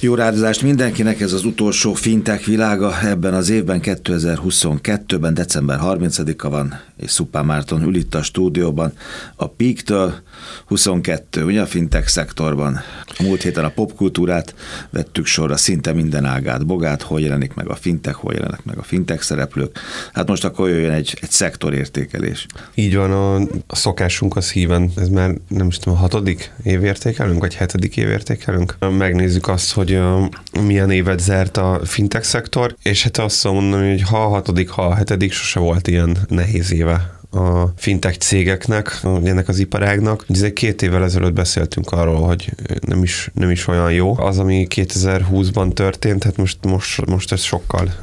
Jó rádozást mindenkinek, ez az utolsó fintek világa ebben az évben, 2022-ben, december 30-a van, és Szupán Márton ül itt a stúdióban. A Peak-től 22, ugye a fintek szektorban. Múlt héten a popkultúrát vettük sorra, szinte minden ágát, bogát, hol jelenik meg a fintek, hol jelenik meg a fintek szereplők. Hát most akkor jöjjön egy, egy szektorértékelés. Így van, a, a szokásunk az híven, ez már nem is tudom, a hatodik évértékelünk, vagy hetedik évértékelünk. Megnézzük azt, hogy milyen évet zárt a fintech szektor, és hát azt mondom, hogy ha a hatodik, ha a hetedik, sose volt ilyen nehéz éve a fintech cégeknek, ennek az iparágnak. Ugye két évvel ezelőtt beszéltünk arról, hogy nem is, nem is olyan jó. Az, ami 2020-ban történt, hát most, most, most ez sokkal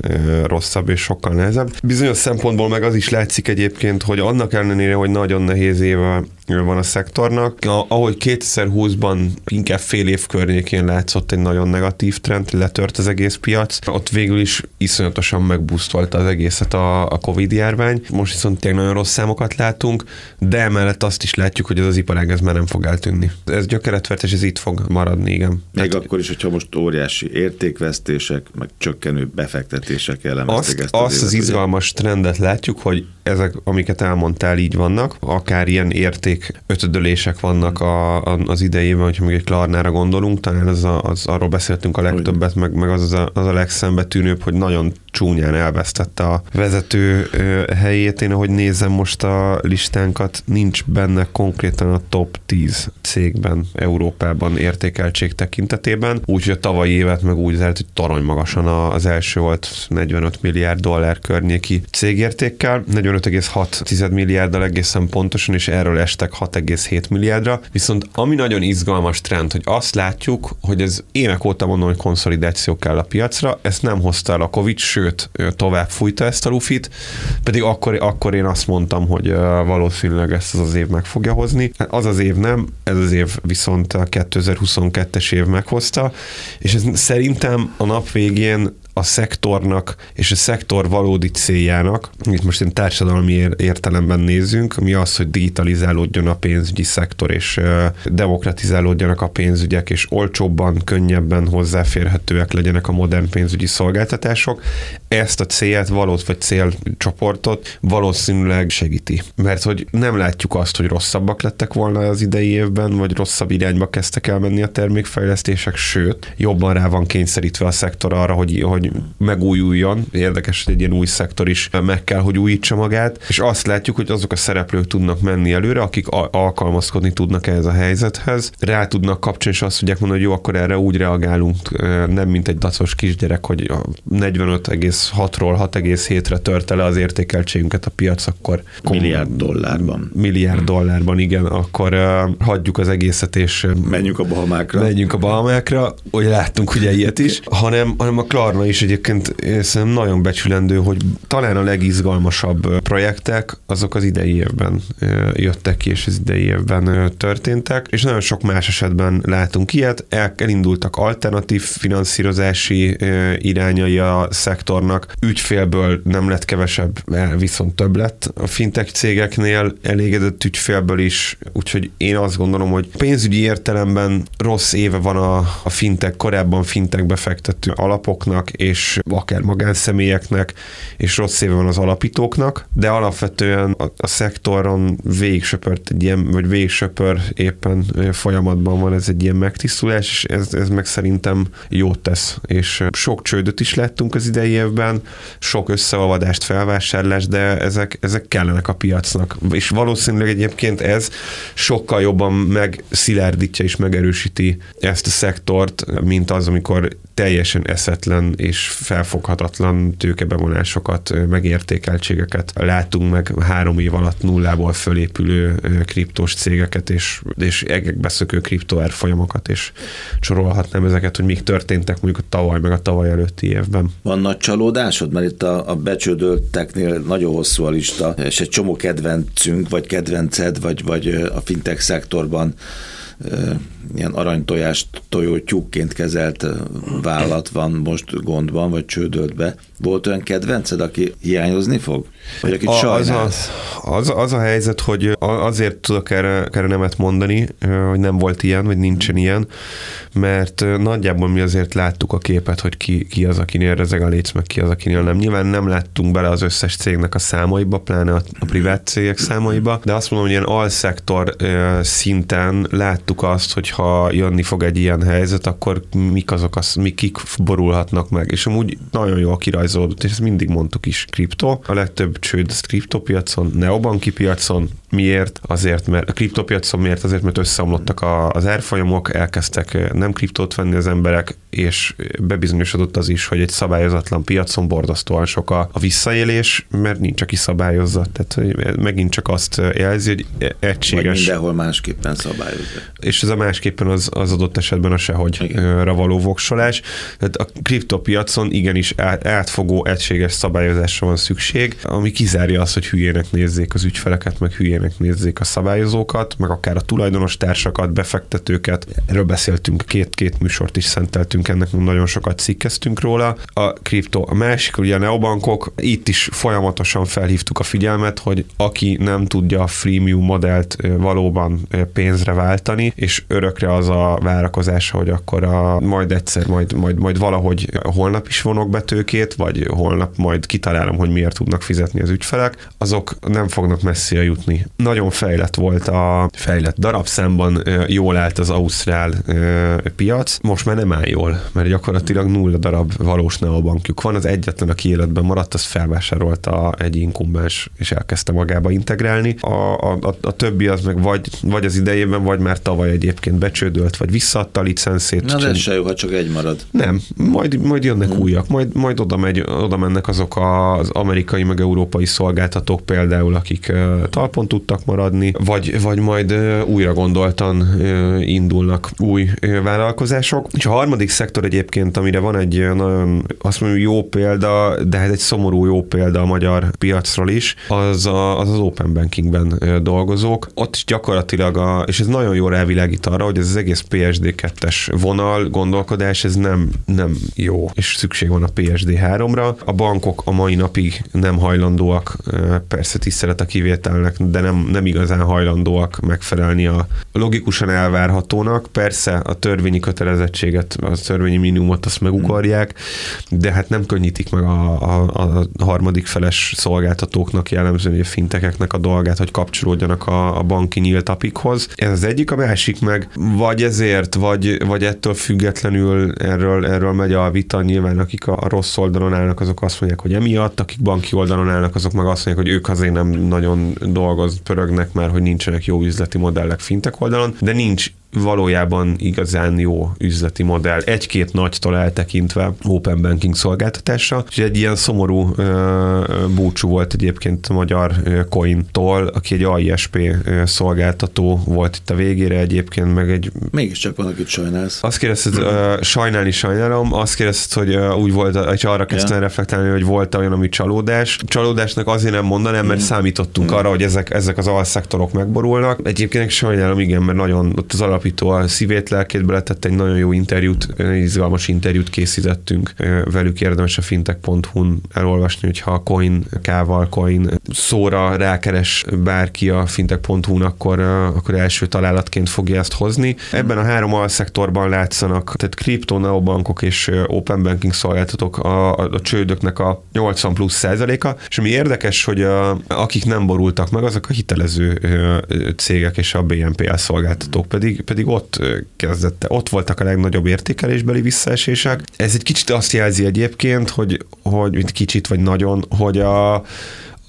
rosszabb és sokkal nehezebb. Bizonyos szempontból meg az is látszik egyébként, hogy annak ellenére, hogy nagyon nehéz éve van a szektornak. Ahogy 2020-ban inkább fél év környékén látszott egy nagyon negatív trend, letört az egész piac, ott végül is iszonyatosan megbusztolta az egészet a, a Covid járvány. Most viszont tényleg nagyon rossz számokat látunk, de emellett azt is látjuk, hogy ez az iparág ez már nem fog eltűnni. Ez gyökeret és ez itt fog maradni, igen. Még Tehát, akkor is, hogyha most óriási értékvesztések, meg csökkenő befektetések jellemezték azt, ezt az Azt az izgalmas trendet látjuk, hogy ezek, amiket elmondtál, így vannak, akár ilyen érték ötödölések vannak a, a, az idejében, hogyha még egy Klarnára gondolunk, talán az, a, az arról beszéltünk a legtöbbet, meg, meg az, a, az a legszembetűnőbb, hogy nagyon csúnyán elvesztette a vezető helyét. Én ahogy nézem most a listánkat, nincs benne konkrétan a top 10 cégben Európában értékeltség tekintetében, úgyhogy a tavalyi évet meg úgy zárt, hogy torony magasan az első volt 45 milliárd dollár környéki cégértékkel, 45,6 milliárddal egészen pontosan, és erről estek 6,7 milliárdra. Viszont ami nagyon izgalmas trend, hogy azt látjuk, hogy ez évek óta mondom, hogy konszolidáció kell a piacra, ezt nem hozta el a Covid, sőt, sőt, tovább fújta ezt a lufit, pedig akkor, akkor én azt mondtam, hogy valószínűleg ezt az, az év meg fogja hozni. Hát az az év nem, ez az év viszont a 2022-es év meghozta, és ez szerintem a nap végén a szektornak és a szektor valódi céljának, itt most én társadalmi értelemben nézzünk, ami az, hogy digitalizálódjon a pénzügyi szektor, és demokratizálódjanak a pénzügyek, és olcsóbban, könnyebben hozzáférhetőek legyenek a modern pénzügyi szolgáltatások. Ezt a célt, valót vagy célcsoportot valószínűleg segíti. Mert hogy nem látjuk azt, hogy rosszabbak lettek volna az idei évben, vagy rosszabb irányba kezdtek el menni a termékfejlesztések, sőt, jobban rá van kényszerítve a szektor arra, hogy, hogy hogy megújuljon. Érdekes, hogy egy ilyen új szektor is meg kell, hogy újítsa magát, és azt látjuk, hogy azok a szereplők tudnak menni előre, akik alkalmazkodni tudnak ehhez a helyzethez, rá tudnak kapcsolni, és azt tudják mondani, hogy jó, akkor erre úgy reagálunk, nem mint egy dacos kisgyerek, hogy 45,6-ról 6,7-re törte le az értékeltségünket a piac, akkor milliárd dollárban. Milliárd dollárban, igen, akkor uh, hagyjuk az egészet, és menjünk a Bahamákra. Menjünk a Bahamákra, hogy láttunk ugye ilyet is, hanem, hanem a Klarna is is egyébként szerintem nagyon becsülendő, hogy talán a legizgalmasabb projektek azok az idei évben jöttek ki, és az idei évben történtek, és nagyon sok más esetben látunk ilyet. Elindultak alternatív finanszírozási irányai a szektornak, ügyfélből nem lett kevesebb, viszont több lett. A fintech cégeknél, elégedett ügyfélből is, úgyhogy én azt gondolom, hogy pénzügyi értelemben rossz éve van a, a fintech, korábban fintech befektető alapoknak, és akár magánszemélyeknek, és rossz éve van az alapítóknak, de alapvetően a, a szektoron végig söpört egy ilyen, vagy végig söpör éppen folyamatban van ez egy ilyen megtisztulás, és ez, ez meg szerintem jót tesz, és sok csődöt is láttunk az idei évben, sok összeolvadást, felvásárlást, de ezek, ezek kellenek a piacnak, és valószínűleg egyébként ez sokkal jobban megszilárdítja és megerősíti ezt a szektort, mint az, amikor teljesen eszetlen és felfoghatatlan tőkebevonásokat, megértékeltségeket látunk meg három év alatt nullából fölépülő kriptós cégeket és, és egekbe szökő kriptoárfolyamokat, és sorolhatnám ezeket, hogy mik történtek mondjuk a tavaly meg a tavaly előtti évben. Van nagy csalódásod? Mert itt a, a becsődölteknél nagyon hosszú a lista, és egy csomó kedvencünk, vagy kedvenced, vagy, vagy a fintech szektorban ilyen tojó tyúkként kezelt vállalat van most gondban, vagy csődölt be. Volt olyan kedvenced, aki hiányozni fog? Vagy akit a, az, a, az, az a helyzet, hogy azért tudok erre, erre nemet mondani, hogy nem volt ilyen, vagy nincsen ilyen, mert nagyjából mi azért láttuk a képet, hogy ki, ki az, akinél rezeg a léc, meg ki az, akinél nem. Nyilván nem láttunk bele az összes cégnek a számaiba, pláne a, a privát cégek számaiba, de azt mondom, hogy ilyen alszektor szinten láttuk azt, hogy ha jönni fog egy ilyen helyzet, akkor mik azok, az, mik kik borulhatnak meg. És amúgy nagyon jól kirajzolódott, és ezt mindig mondtuk is, kripto. A legtöbb csőd az kriptopiacon, neobanki piacon, Miért? Azért, mert a kriptopiacon miért? Azért, mert összeomlottak a, az árfolyamok, elkezdtek nem kriptót venni az emberek, és bebizonyosodott az is, hogy egy szabályozatlan piacon borzasztóan sok a, a visszaélés, mert nincs, aki szabályozza. Tehát megint csak azt jelzi, hogy egységes. Vagy mindenhol másképpen szabályozza. És ez a másképpen az, az adott esetben a sehogy ra való voksolás. Tehát a kriptopiacon igenis átfogó, egységes szabályozásra van szükség, ami kizárja azt, hogy hülyének nézzék az ügyfeleket, meg hülyének figyeljenek, nézzék a szabályozókat, meg akár a tulajdonos társakat, befektetőket. Erről beszéltünk, két-két műsort is szenteltünk ennek, nagyon sokat cikkeztünk róla. A kriptó, a másik, ugye a neobankok, itt is folyamatosan felhívtuk a figyelmet, hogy aki nem tudja a freemium modellt valóban pénzre váltani, és örökre az a várakozása, hogy akkor a, majd egyszer, majd, majd, majd valahogy holnap is vonok be tőkét, vagy holnap majd kitalálom, hogy miért tudnak fizetni az ügyfelek, azok nem fognak messzire jutni nagyon fejlett volt a fejlett darabszámban, jól állt az ausztrál piac, most már nem áll jól, mert gyakorlatilag nulla darab valós neobankjuk van, az egyetlen, aki életben maradt, az felvásárolta egy inkubáns, és elkezdte magába integrálni. A, a, a, a többi az meg vagy, vagy az idejében, vagy már tavaly egyébként becsődölt, vagy visszaadta a licenszét. Na, de ez se jó, ha csak egy marad. Nem, majd, majd jönnek hmm. újak, majd, majd oda, megy, oda mennek azok az amerikai, meg európai szolgáltatók például, akik talpon tudtak maradni, vagy, vagy majd újra gondoltan indulnak új vállalkozások. És a harmadik szektor egyébként, amire van egy nagyon, azt mondjuk jó példa, de hát egy szomorú jó példa a magyar piacról is, az a, az, az open bankingben dolgozók. Ott gyakorlatilag, a, és ez nagyon jól elvilágít arra, hogy ez az egész PSD2-es vonal, gondolkodás, ez nem, nem jó, és szükség van a PSD3-ra. A bankok a mai napig nem hajlandóak, persze tisztelet a kivételnek, de nem, nem igazán hajlandóak megfelelni a logikusan elvárhatónak. Persze a törvényi kötelezettséget, a törvényi minimumot azt megukarják, de hát nem könnyítik meg a, a, a harmadik feles szolgáltatóknak, jellemzően a fintekeknek a dolgát, hogy kapcsolódjanak a, a banki nyílt apikhoz. Ez az egyik, a másik meg vagy ezért, vagy, vagy ettől függetlenül erről, erről megy a vita, nyilván akik a, a rossz oldalon állnak, azok azt mondják, hogy emiatt, akik banki oldalon állnak, azok meg azt mondják, hogy ők azért nem nagyon dolgoz, pörögnek már, hogy nincsenek jó üzleti modellek fintek oldalon, de nincs valójában igazán jó üzleti modell, egy-két nagytól eltekintve open banking szolgáltatása, és egy ilyen szomorú búcsú volt egyébként a magyar Coin-tól, aki egy AISP szolgáltató volt itt a végére egyébként, meg egy... Mégiscsak van, akit sajnálsz. Azt kérdezted, sajnálni sajnálom, azt kérdezted, hogy úgy volt, és arra kezdtem ja. reflektálni, hogy volt olyan, ami csalódás. Csalódásnak azért nem mondanám, mert mm. számítottunk mm. arra, hogy ezek, ezek az alszektorok megborulnak. Egyébként sajnálom, igen, mert nagyon ott az alap alapító a szívét, lelkét beletett, egy nagyon jó interjút, izgalmas interjút készítettünk velük, érdemes a fintech.hu-n elolvasni, hogyha a coin kával, coin szóra rákeres bárki a fintech.hu-n, akkor, akkor első találatként fogja ezt hozni. Ebben a három alszektorban látszanak, tehát kripto, neobankok és open banking szolgáltatók a, a, a csődöknek a 80 plusz százaléka, és ami érdekes, hogy a, akik nem borultak meg, azok a hitelező cégek és a BNPL szolgáltatók pedig, pedig ott kezdette, ott voltak a legnagyobb értékelésbeli visszaesések. Ez egy kicsit azt jelzi egyébként, hogy, hogy kicsit vagy nagyon, hogy a,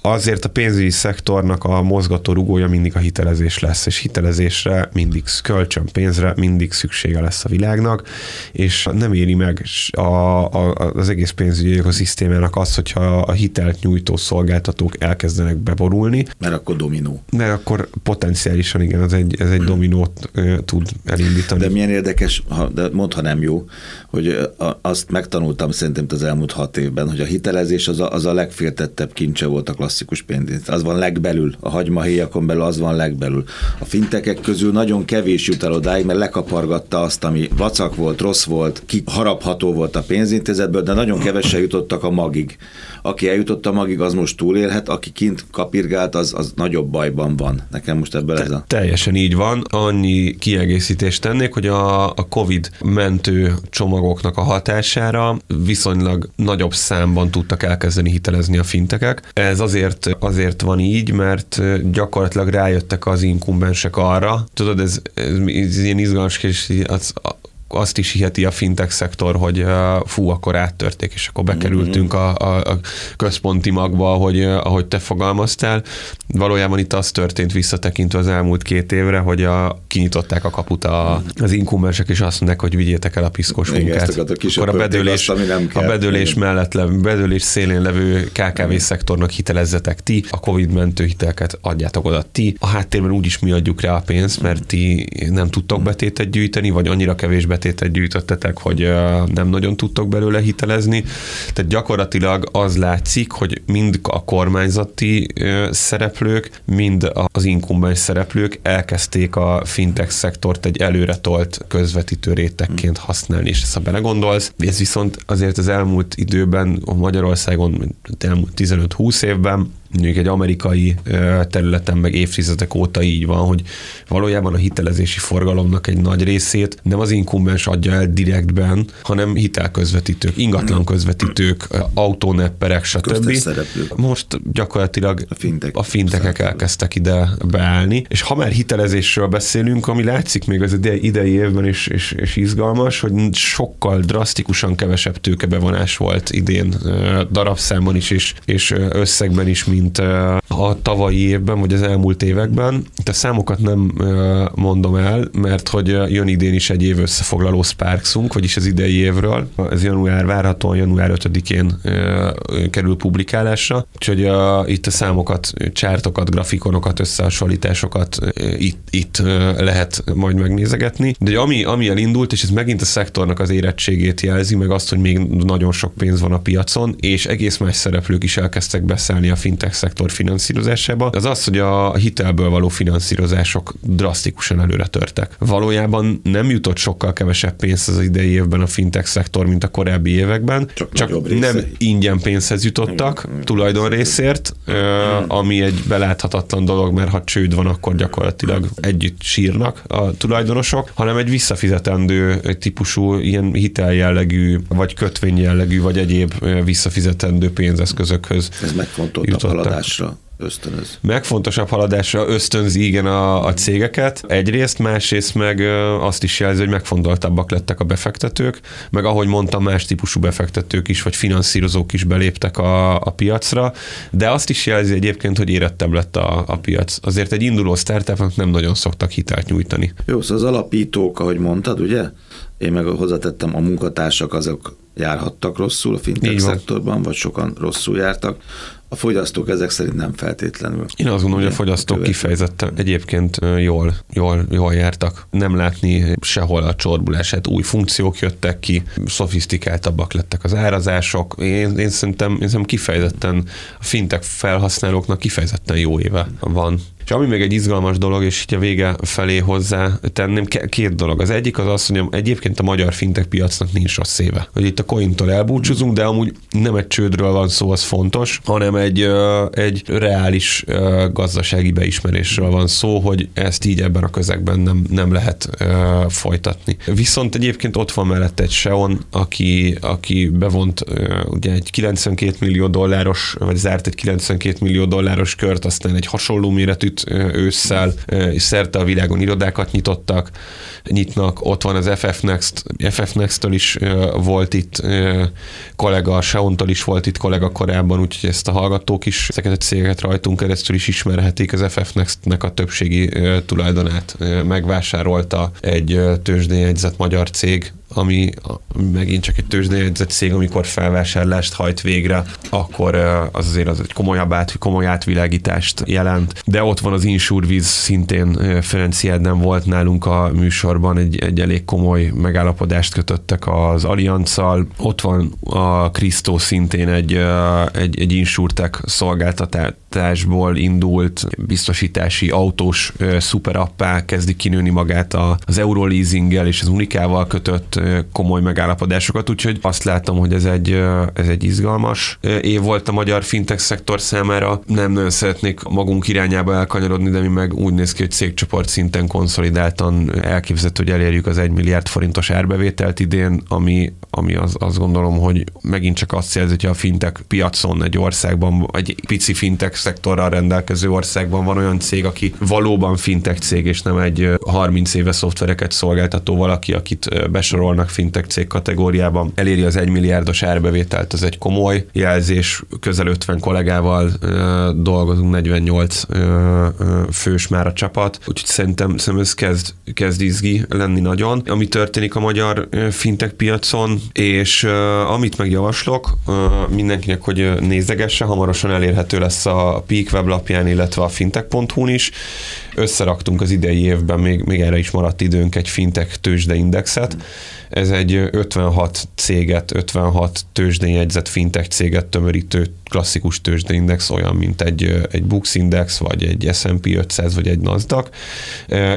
azért a pénzügyi szektornak a mozgató rugója mindig a hitelezés lesz, és hitelezésre mindig kölcsön pénzre mindig szüksége lesz a világnak, és nem éri meg a, a, az egész pénzügyi ökoszisztémának az, hogyha a hitelt nyújtó szolgáltatók elkezdenek beborulni. Mert akkor dominó. Mert akkor potenciálisan igen, ez egy, ez egy dominót uh, tud elindítani. De milyen érdekes, ha, de mondd, ha nem jó, hogy azt megtanultam szerintem az elmúlt hat évben, hogy a hitelezés az a, az a legféltettebb kincse volt a klasszikus pénzintézet. Az van legbelül, a hagymahéjakon belül az van legbelül. A fintekek közül nagyon kevés jut el odáig, mert lekapargatta azt, ami vacak volt, rossz volt, ki harapható volt a pénzintézetből, de nagyon kevesen jutottak a magig. Aki eljutott a magig, az most túlélhet, aki kint kapirgált, az, az nagyobb bajban van. Nekem most ebből ez a... Teljesen így van. Annyi kiegészítést tennék, hogy a, a COVID mentő csomagoknak a hatására viszonylag nagyobb számban tudtak elkezdeni hitelezni a fintekek. Ez azért, azért van így, mert gyakorlatilag rájöttek az inkumbensek arra, tudod, ez, ez, ez ilyen izgalmas, és az, azt is hiheti a fintech szektor, hogy fú, akkor áttörték, és akkor bekerültünk a, a, a központi magba, ahogy, ahogy te fogalmaztál. Valójában itt az történt visszatekintve az elmúlt két évre, hogy a, kinyitották a kaput a, az inkumbensek, és azt mondják, hogy vigyétek el a piszkos munkát. Akkor a bedőlés, azt, nem kell. a bedőlés mellett levő, bedőlés szélén levő KKV szektornak hitelezzetek ti, a Covid mentő hiteleket adjátok oda ti. A háttérben úgyis mi adjuk rá a pénzt, mert ti nem tudtok betétet gyűjteni, vagy annyira kevés betétet gyűjtöttetek, hogy nem nagyon tudtok belőle hitelezni. Tehát gyakorlatilag az látszik, hogy mind a kormányzati szereplők, mind az inkumbens szereplők elkezdték a fintech szektort egy előretolt közvetítő rétegként használni, és ezt ha belegondolsz, ez viszont azért az elmúlt időben Magyarországon, elmúlt 15-20 évben mondjuk egy amerikai területen meg évtizedek óta így van, hogy valójában a hitelezési forgalomnak egy nagy részét nem az inkumbens adja el direktben, hanem hitelközvetítők, ingatlan közvetítők, autónepperek, stb. Most gyakorlatilag a, fintek, a fintekek elkezdtek ide beállni, és ha már hitelezésről beszélünk, ami látszik még az idei évben is, és, és izgalmas, hogy sokkal drasztikusan kevesebb tőkebevonás volt idén darabszámon is, és, és összegben is, mint mint a tavalyi évben, vagy az elmúlt években. De számokat nem mondom el, mert hogy jön idén is egy év összefoglaló Sparksunk, vagyis az idei évről. Ez január, várhatóan január 5-én kerül publikálásra, úgyhogy itt a számokat, csártokat, grafikonokat, összehasonlításokat itt, itt lehet majd megnézegetni. De ami, ami elindult, és ez megint a szektornak az érettségét jelzi, meg azt, hogy még nagyon sok pénz van a piacon, és egész más szereplők is elkezdtek beszállni a fintech szektor finanszírozásába, az az, hogy a hitelből való finanszírozások drasztikusan előre törtek. Valójában nem jutott sokkal kevesebb pénz az idei évben a fintech szektor, mint a korábbi években, csak, csak nem ingyen pénzhez jutottak igen, tulajdon részért, ami egy beláthatatlan dolog, mert ha csőd van, akkor gyakorlatilag együtt sírnak a tulajdonosok, hanem egy visszafizetendő típusú ilyen hiteljellegű, vagy kötvényjellegű, vagy egyéb visszafizetendő pénzeszközökhöz Ez megfontoltabb haladásra ösztönöz. Megfontosabb haladásra ösztönzi igen a, a cégeket egyrészt, másrészt meg azt is jelzi, hogy megfontoltabbak lettek a befektetők, meg ahogy mondtam, más típusú befektetők is, vagy finanszírozók is beléptek a, a piacra, de azt is jelzi egyébként, hogy érettebb lett a, a piac. Azért egy induló startupnak nem nagyon szoktak hitelt nyújtani. Jó, szóval az alapítók, ahogy mondtad, ugye? Én meg hozzátettem, a munkatársak azok járhattak rosszul a fintech szektorban, vagy sokan rosszul jártak a fogyasztók ezek szerint nem feltétlenül. Én azt gondolom, hogy a fogyasztók kifejezetten egyébként jól, jól, jól jártak. Nem látni sehol a csorbulását, új funkciók jöttek ki, szofisztikáltabbak lettek az árazások. Én, én, szerintem, én szerintem kifejezetten a fintek felhasználóknak kifejezetten jó éve van. És ami még egy izgalmas dolog, és így a vége felé hozzá tenném, két dolog. Az egyik az az, hogy egyébként a magyar fintek piacnak nincs rossz éve. Hogy itt a cointól elbúcsúzunk, de amúgy nem egy csődről van szó, az fontos, hanem egy, egy reális gazdasági beismerésről van szó, hogy ezt így ebben a közegben nem, nem lehet folytatni. Viszont egyébként ott van mellett egy Seon, aki, aki bevont ugye egy 92 millió dolláros, vagy zárt egy 92 millió dolláros kört, aztán egy hasonló méretű ősszel, és szerte a világon irodákat nyitottak, nyitnak, ott van az FF Next, FF Next-től is volt itt kollega, a Seontól is volt itt kollega korábban, úgyhogy ezt a hallgatók is, ezeket a cégeket rajtunk keresztül is ismerhetik, az FF Next-nek a többségi tulajdonát megvásárolta egy tőzsdéjegyzett magyar cég, ami megint csak egy tőzsdejegyzett cég, amikor felvásárlást hajt végre, akkor az azért az egy komolyabb át, komoly átvilágítást jelent. De ott van az Insurvíz, szintén Ferenc nem volt nálunk a műsorban, egy, egy elég komoly megállapodást kötöttek az Allianzzal. Ott van a Krisztó szintén egy, egy, egy insurtek szolgáltatásból indult biztosítási autós szuperappá kezdi kinőni magát az Euroleasinggel és az Unikával kötött komoly megállapodásokat, úgyhogy azt látom, hogy ez egy, ez egy izgalmas év volt a magyar fintech szektor számára. Nem nagyon szeretnék magunk irányába elkanyarodni, de mi meg úgy néz ki, hogy cégcsoport szinten konszolidáltan elképzelhető, hogy elérjük az 1 milliárd forintos árbevételt idén, ami, ami az, azt gondolom, hogy megint csak azt jelzi, hogy a fintech piacon egy országban, egy pici fintech szektorral rendelkező országban van olyan cég, aki valóban fintech cég, és nem egy 30 éve szoftvereket szolgáltató valaki, akit besorolnak fintech cég kategóriában, eléri az 1 milliárdos árbevételt, ez egy komoly jelzés, közel 50 kollégával dolgozunk, 48 fős már a csapat, úgyhogy szerintem, szerintem ez kezd, kezd izgi lenni nagyon, ami történik a magyar fintech piacon, és amit megjavaslok mindenkinek, hogy nézegesse, hamarosan elérhető lesz a Peak weblapján, illetve a fintech.hu-n is, összeraktunk az idei évben, még, még erre is maradt időnk egy fintech tőzsdeindexet. Ez egy 56 céget, 56 tőzsdén jegyzett fintech céget tömörítő klasszikus tőzsdeindex, olyan, mint egy, egy Bux Index, vagy egy S&P 500, vagy egy Nasdaq.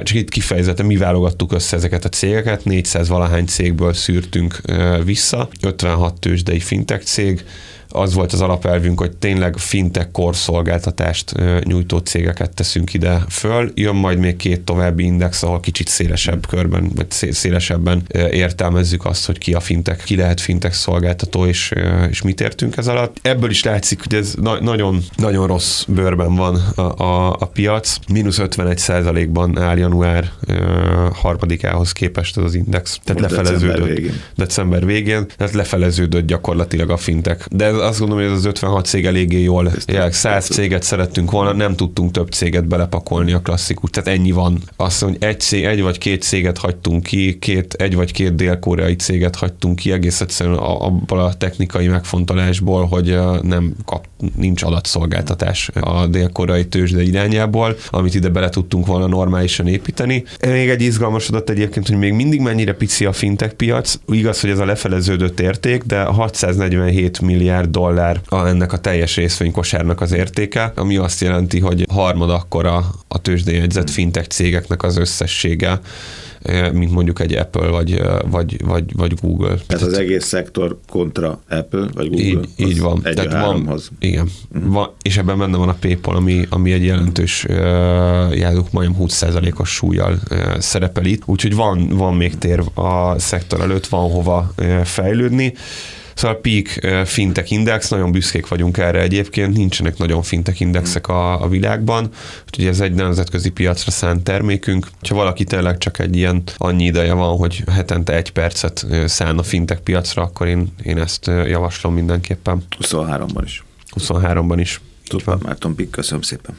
Csak itt kifejezetten mi válogattuk össze ezeket a cégeket, 400 valahány cégből szűrtünk vissza, 56 tőzsdei fintech cég, az volt az alapelvünk, hogy tényleg fintech korszolgáltatást nyújtó cégeket teszünk ide föl. Jön majd még két további index, ahol kicsit szélesebb körben, vagy szélesebben értelmezzük azt, hogy ki a fintech, ki lehet fintech szolgáltató, és, és mit értünk ez alatt. Ebből is látszik, hogy ez na- nagyon, nagyon rossz bőrben van a, a, a piac. Mínusz 51 százalékban áll január harmadikához képest ez az index. Tehát lefeleződött. December végén. December végén, tehát lefeleződött gyakorlatilag a fintech. De ez azt gondolom, hogy ez az 56 cég eléggé jól jelenleg 100 céget szerettünk volna, nem tudtunk több céget belepakolni a klasszikus. Tehát ennyi van. Azt hogy egy, cég, egy vagy két céget hagytunk ki, két, egy vagy két dél-koreai céget hagytunk ki, egész egyszerűen abból a technikai megfontolásból, hogy nem kap, nincs adatszolgáltatás a dél-koreai tőzsde irányából, amit ide bele tudtunk volna normálisan építeni. Még egy izgalmas adat egyébként, hogy még mindig mennyire pici a fintech piac. Igaz, hogy ez a lefeleződött érték, de 647 milliárd dollár a, ennek a teljes részvénykosárnak az értéke, ami azt jelenti, hogy harmad akkora a tőzsdéjegyzett fintech cégeknek az összessége, eh, mint mondjuk egy Apple vagy, eh, vagy, vagy, vagy Google. Ez az egész szektor kontra Apple vagy Google? Így, így van. Egy Tehát van, igen. Uh-huh. Van, és ebben benne van a PayPal, ami, ami egy jelentős uh, járjuk majdnem 20%-os súlyjal uh, szerepel itt. Úgyhogy van, van még tér a szektor előtt, van hova uh, fejlődni. Szóval a Peak Fintech Index, nagyon büszkék vagyunk erre egyébként, nincsenek nagyon fintech indexek a, a világban, úgyhogy ez egy nemzetközi piacra szánt termékünk. Ha valaki tényleg csak egy ilyen annyi ideje van, hogy hetente egy percet szán a fintech piacra, akkor én, én ezt javaslom mindenképpen. 23-ban is. 23-ban is. Tudva, Márton Pik, köszönöm szépen.